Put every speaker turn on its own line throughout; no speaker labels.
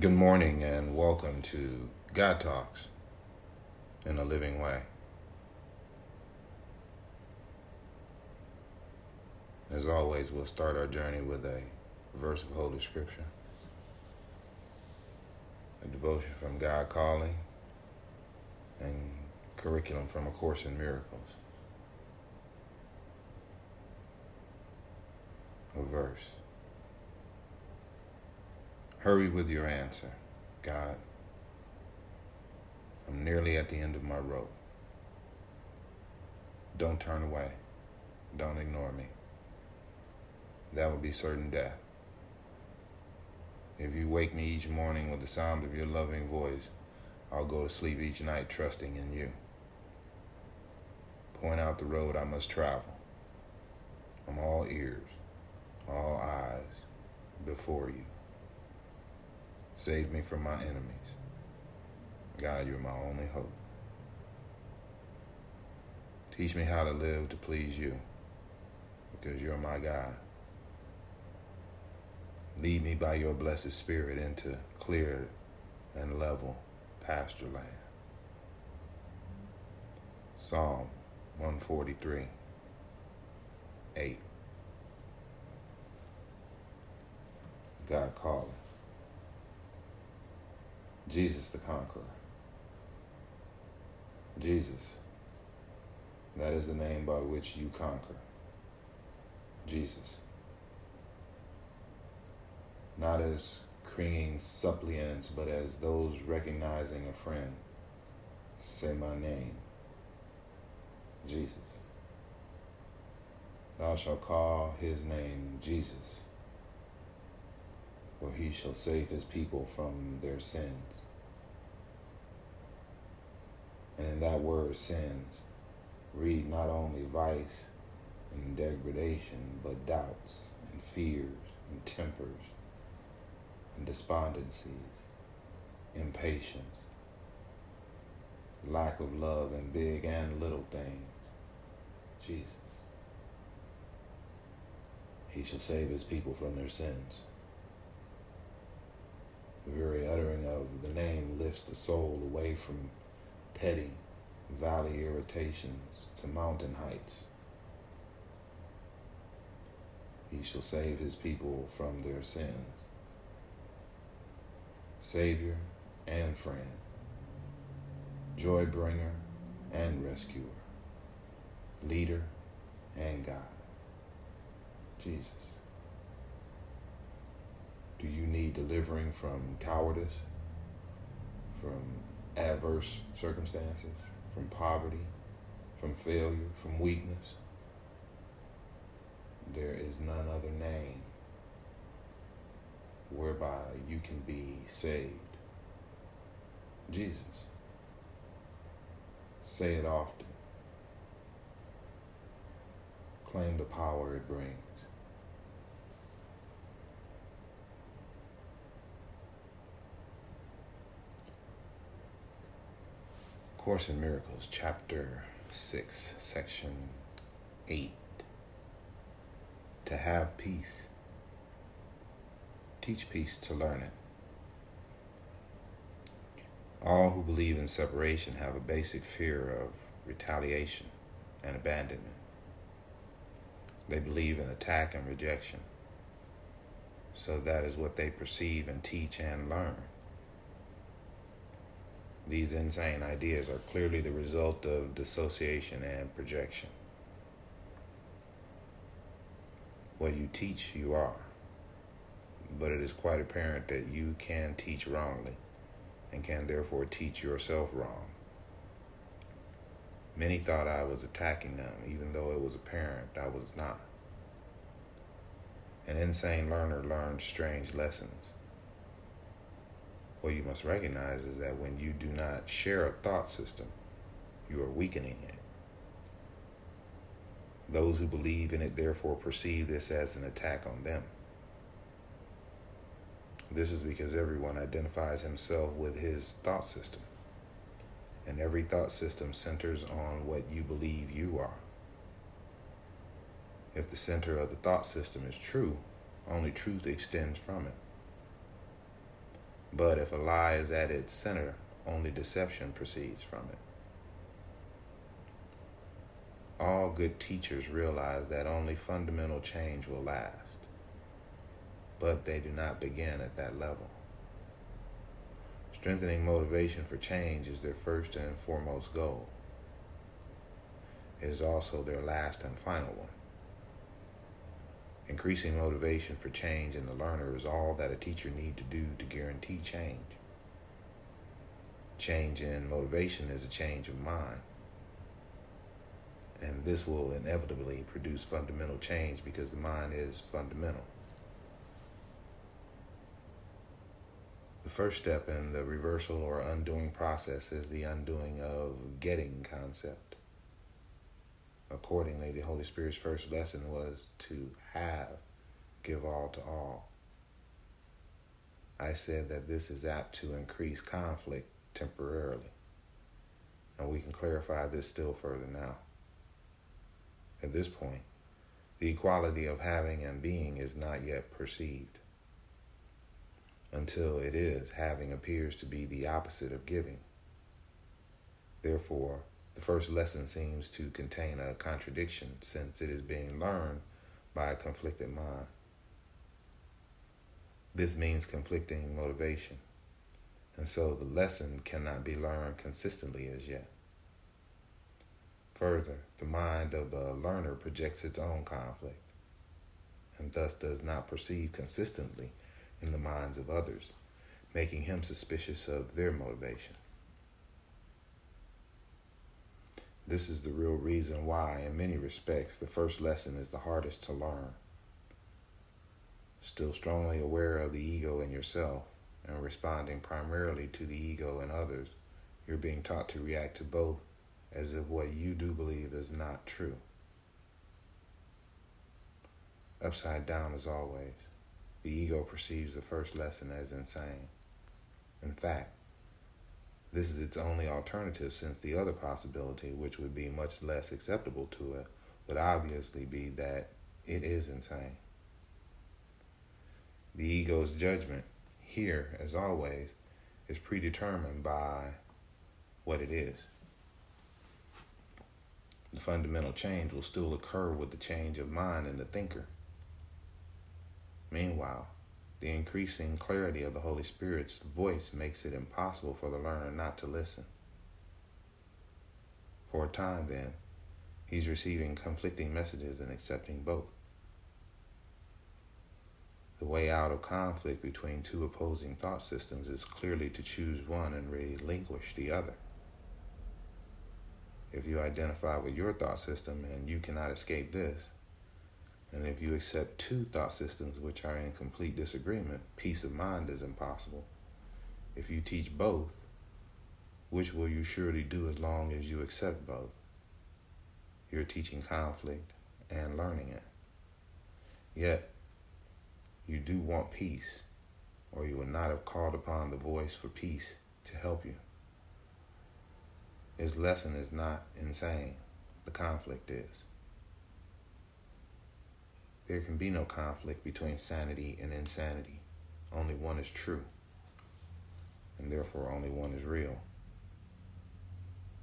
Good morning and welcome to God Talks in a Living Way. As always, we'll start our journey with a verse of Holy Scripture, a devotion from God Calling, and curriculum from A Course in Miracles. A verse. Hurry with your answer, God. I'm nearly at the end of my rope. Don't turn away. Don't ignore me. That would be certain death. If you wake me each morning with the sound of your loving voice, I'll go to sleep each night trusting in you. Point out the road I must travel. I'm all ears, all eyes before you. Save me from my enemies. God, you're my only hope. Teach me how to live to please you because you're my God. Lead me by your blessed spirit into clear and level pasture land. Psalm 143 8. God calling. Jesus the Conqueror. Jesus. That is the name by which you conquer. Jesus. Not as cringing suppliants, but as those recognizing a friend. Say my name. Jesus. Thou shalt call his name Jesus, for he shall save his people from their sins. And in that word, sins, read not only vice and degradation, but doubts and fears and tempers and despondencies, impatience, lack of love in big and little things. Jesus. He shall save his people from their sins. The very uttering of the name lifts the soul away from petty valley irritations to mountain heights. He shall save his people from their sins. Savior and friend, joy bringer and rescuer, leader and God. Jesus. Do you need delivering from cowardice, from adverse circumstances, from poverty, from failure, from weakness? There is none other name whereby you can be saved. Jesus. Say it often. Claim the power it brings. Course in Miracles, Chapter 6, Section 8. To have peace. Teach peace to learn it. All who believe in separation have a basic fear of retaliation and abandonment. They believe in attack and rejection. So that is what they perceive and teach and learn. These insane ideas are clearly the result of dissociation and projection. What you teach, you are. But it is quite apparent that you can teach wrongly and can therefore teach yourself wrong. Many thought I was attacking them, even though it was apparent I was not. An insane learner learns strange lessons. What you must recognize is that when you do not share a thought system, you are weakening it. Those who believe in it therefore perceive this as an attack on them. This is because everyone identifies himself with his thought system, and every thought system centers on what you believe you are. If the center of the thought system is true, only truth extends from it. But if a lie is at its center, only deception proceeds from it. All good teachers realize that only fundamental change will last, but they do not begin at that level. Strengthening motivation for change is their first and foremost goal. It is also their last and final one. Increasing motivation for change in the learner is all that a teacher need to do to guarantee change. Change in motivation is a change of mind. And this will inevitably produce fundamental change because the mind is fundamental. The first step in the reversal or undoing process is the undoing of getting concept. Accordingly, the Holy Spirit's first lesson was to have, give all to all. I said that this is apt to increase conflict temporarily. And we can clarify this still further now. At this point, the equality of having and being is not yet perceived. Until it is, having appears to be the opposite of giving. Therefore, the first lesson seems to contain a contradiction since it is being learned by a conflicted mind. This means conflicting motivation, and so the lesson cannot be learned consistently as yet. Further, the mind of the learner projects its own conflict, and thus does not perceive consistently in the minds of others, making him suspicious of their motivation. This is the real reason why, in many respects, the first lesson is the hardest to learn. Still strongly aware of the ego in yourself and responding primarily to the ego in others, you're being taught to react to both as if what you do believe is not true. Upside down as always, the ego perceives the first lesson as insane. In fact, this is its only alternative since the other possibility, which would be much less acceptable to it, would obviously be that it is insane. The ego's judgment, here as always, is predetermined by what it is. The fundamental change will still occur with the change of mind in the thinker. Meanwhile, the increasing clarity of the Holy Spirit's voice makes it impossible for the learner not to listen. For a time, then, he's receiving conflicting messages and accepting both. The way out of conflict between two opposing thought systems is clearly to choose one and relinquish the other. If you identify with your thought system and you cannot escape this, and if you accept two thought systems which are in complete disagreement, peace of mind is impossible. If you teach both, which will you surely do as long as you accept both? You're teaching conflict and learning it. Yet, you do want peace, or you would not have called upon the voice for peace to help you. His lesson is not insane, the conflict is. There can be no conflict between sanity and insanity. Only one is true, and therefore only one is real.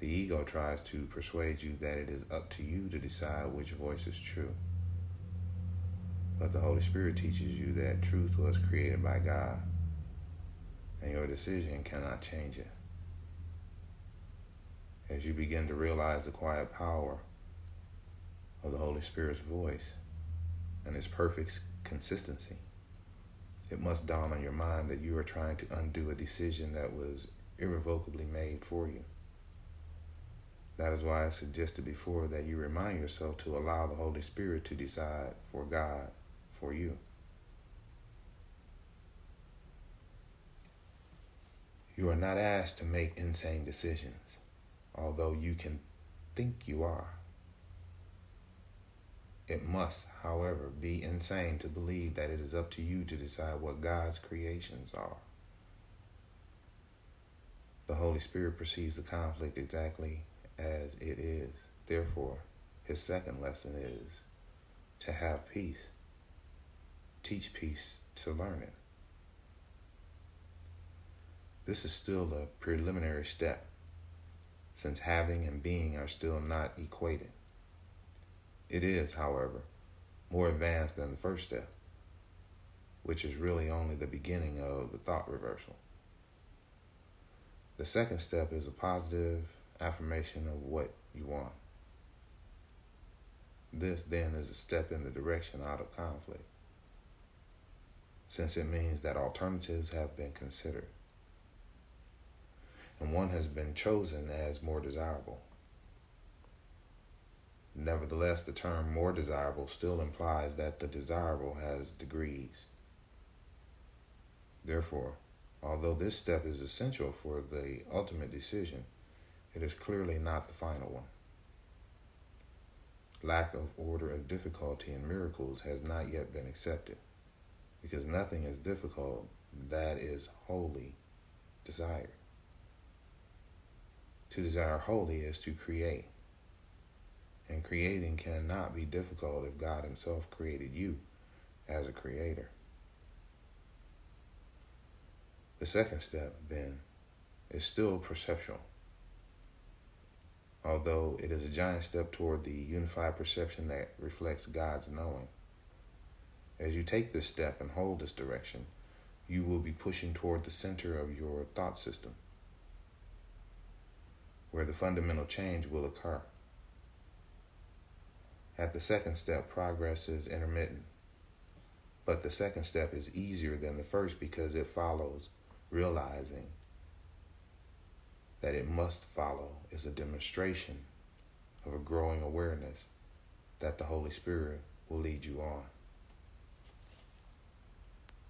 The ego tries to persuade you that it is up to you to decide which voice is true. But the Holy Spirit teaches you that truth was created by God, and your decision cannot change it. As you begin to realize the quiet power of the Holy Spirit's voice, and its perfect consistency. It must dawn on your mind that you are trying to undo a decision that was irrevocably made for you. That is why I suggested before that you remind yourself to allow the Holy Spirit to decide for God, for you. You are not asked to make insane decisions, although you can think you are. It must, however, be insane to believe that it is up to you to decide what God's creations are. The Holy Spirit perceives the conflict exactly as it is. Therefore, his second lesson is to have peace. Teach peace to learn it. This is still a preliminary step, since having and being are still not equated. It is, however, more advanced than the first step, which is really only the beginning of the thought reversal. The second step is a positive affirmation of what you want. This then is a step in the direction out of conflict, since it means that alternatives have been considered and one has been chosen as more desirable. Nevertheless, the term more desirable still implies that the desirable has degrees. Therefore, although this step is essential for the ultimate decision, it is clearly not the final one. Lack of order and difficulty in miracles has not yet been accepted, because nothing is difficult that is wholly desired. To desire wholly is to create. And creating cannot be difficult if God Himself created you as a creator. The second step, then, is still perceptual. Although it is a giant step toward the unified perception that reflects God's knowing. As you take this step and hold this direction, you will be pushing toward the center of your thought system where the fundamental change will occur. At the second step, progress is intermittent. But the second step is easier than the first because it follows realizing that it must follow is a demonstration of a growing awareness that the Holy Spirit will lead you on.